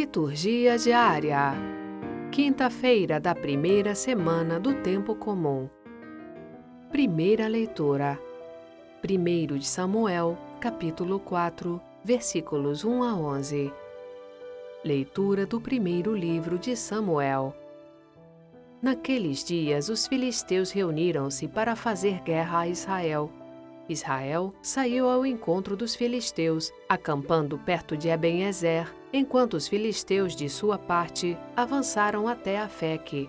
Liturgia diária. Quinta-feira da primeira semana do tempo comum. Primeira leitura. 1 de Samuel, capítulo 4, versículos 1 a 11. Leitura do primeiro livro de Samuel. Naqueles dias, os filisteus reuniram-se para fazer guerra a Israel. Israel saiu ao encontro dos filisteus, acampando perto de Ebenezer, enquanto os filisteus, de sua parte, avançaram até Afeque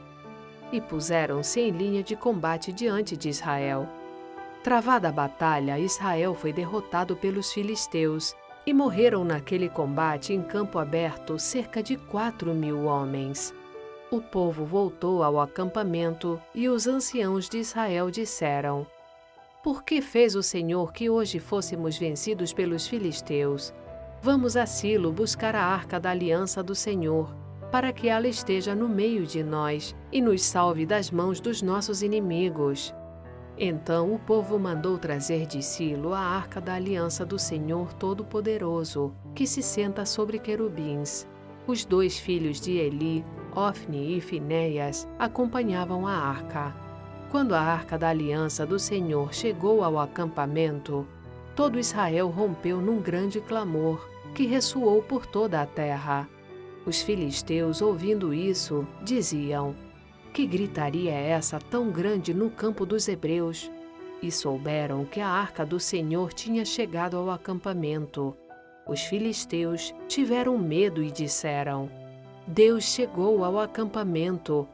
e puseram-se em linha de combate diante de Israel. Travada a batalha, Israel foi derrotado pelos filisteus e morreram naquele combate em campo aberto cerca de quatro mil homens. O povo voltou ao acampamento e os anciãos de Israel disseram: Por que fez o Senhor que hoje fôssemos vencidos pelos filisteus? Vamos a Silo buscar a arca da aliança do Senhor, para que ela esteja no meio de nós e nos salve das mãos dos nossos inimigos. Então o povo mandou trazer de Silo a arca da aliança do Senhor Todo-Poderoso, que se senta sobre querubins. Os dois filhos de Eli, Ofni e Finéias, acompanhavam a arca. Quando a arca da aliança do Senhor chegou ao acampamento, todo Israel rompeu num grande clamor que ressoou por toda a terra. Os filisteus, ouvindo isso, diziam: Que gritaria é essa tão grande no campo dos hebreus? E souberam que a arca do Senhor tinha chegado ao acampamento. Os filisteus tiveram medo e disseram: Deus chegou ao acampamento.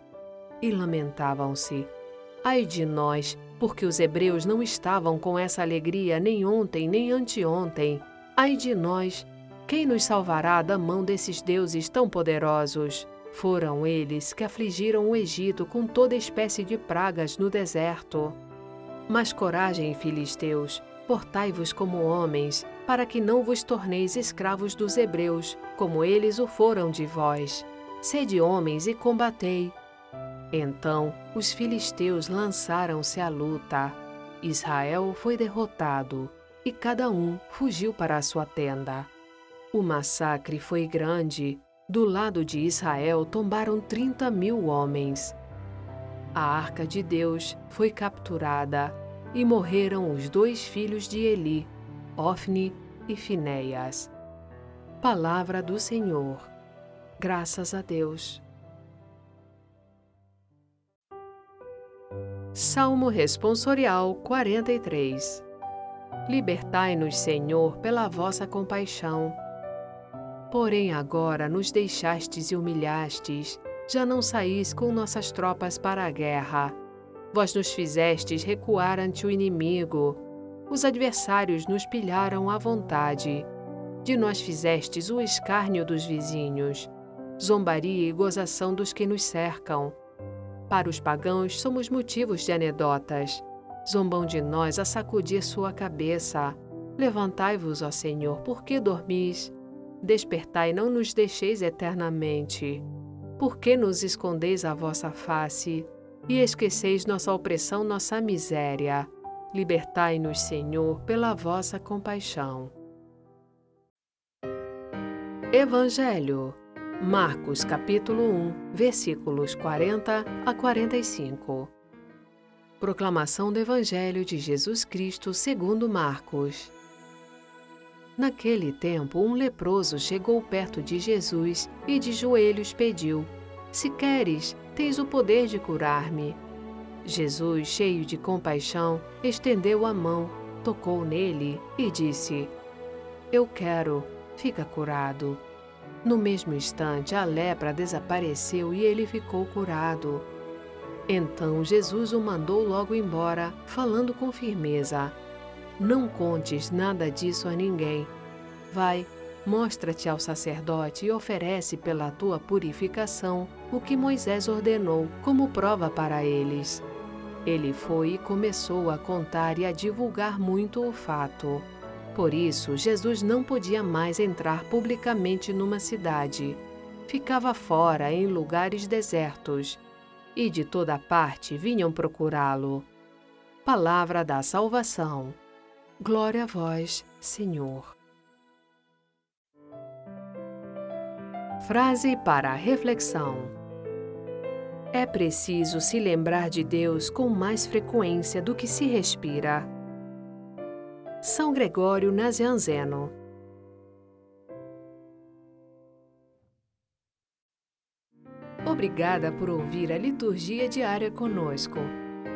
E lamentavam-se: Ai de nós, porque os hebreus não estavam com essa alegria nem ontem nem anteontem. Ai de nós, quem nos salvará da mão desses deuses tão poderosos? Foram eles que afligiram o Egito com toda espécie de pragas no deserto. Mas coragem, filisteus, portai-vos como homens, para que não vos torneis escravos dos hebreus, como eles o foram de vós. Sede homens e combatei. Então os filisteus lançaram-se à luta. Israel foi derrotado, e cada um fugiu para a sua tenda. O massacre foi grande. Do lado de Israel tombaram 30 mil homens. A arca de Deus foi capturada e morreram os dois filhos de Eli, Ofni e Finéias. Palavra do Senhor. Graças a Deus. Salmo Responsorial 43 Libertai-nos, Senhor, pela vossa compaixão Porém agora nos deixastes e humilhastes, já não saís com nossas tropas para a guerra. Vós nos fizestes recuar ante o inimigo. Os adversários nos pilharam à vontade. De nós fizestes o escárnio dos vizinhos, zombaria e gozação dos que nos cercam. Para os pagãos somos motivos de anedotas. Zombam de nós a sacudir sua cabeça. Levantai-vos, ó Senhor, por que dormis? Despertai, não nos deixeis eternamente. Por que nos escondeis a vossa face e esqueceis nossa opressão, nossa miséria? Libertai-nos, Senhor, pela vossa compaixão. Evangelho Marcos capítulo 1, versículos 40 a 45. Proclamação do Evangelho de Jesus Cristo segundo Marcos. Naquele tempo, um leproso chegou perto de Jesus e de joelhos pediu: Se queres, tens o poder de curar-me. Jesus, cheio de compaixão, estendeu a mão, tocou nele e disse: Eu quero, fica curado. No mesmo instante, a lepra desapareceu e ele ficou curado. Então Jesus o mandou logo embora, falando com firmeza: não contes nada disso a ninguém. Vai, mostra-te ao sacerdote e oferece pela tua purificação o que Moisés ordenou como prova para eles. Ele foi e começou a contar e a divulgar muito o fato. Por isso, Jesus não podia mais entrar publicamente numa cidade. Ficava fora em lugares desertos. E de toda parte vinham procurá-lo. Palavra da Salvação. Glória a vós, Senhor. Frase para a reflexão: É preciso se lembrar de Deus com mais frequência do que se respira. São Gregório Nazianzeno Obrigada por ouvir a liturgia diária conosco.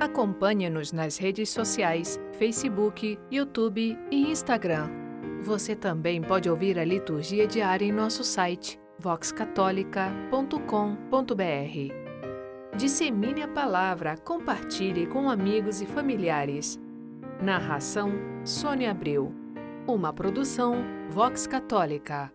Acompanhe-nos nas redes sociais, Facebook, YouTube e Instagram. Você também pode ouvir a liturgia diária em nosso site voxcatolica.com.br. Dissemine a palavra, compartilhe com amigos e familiares. Narração Sônia Abreu. Uma produção Vox Católica.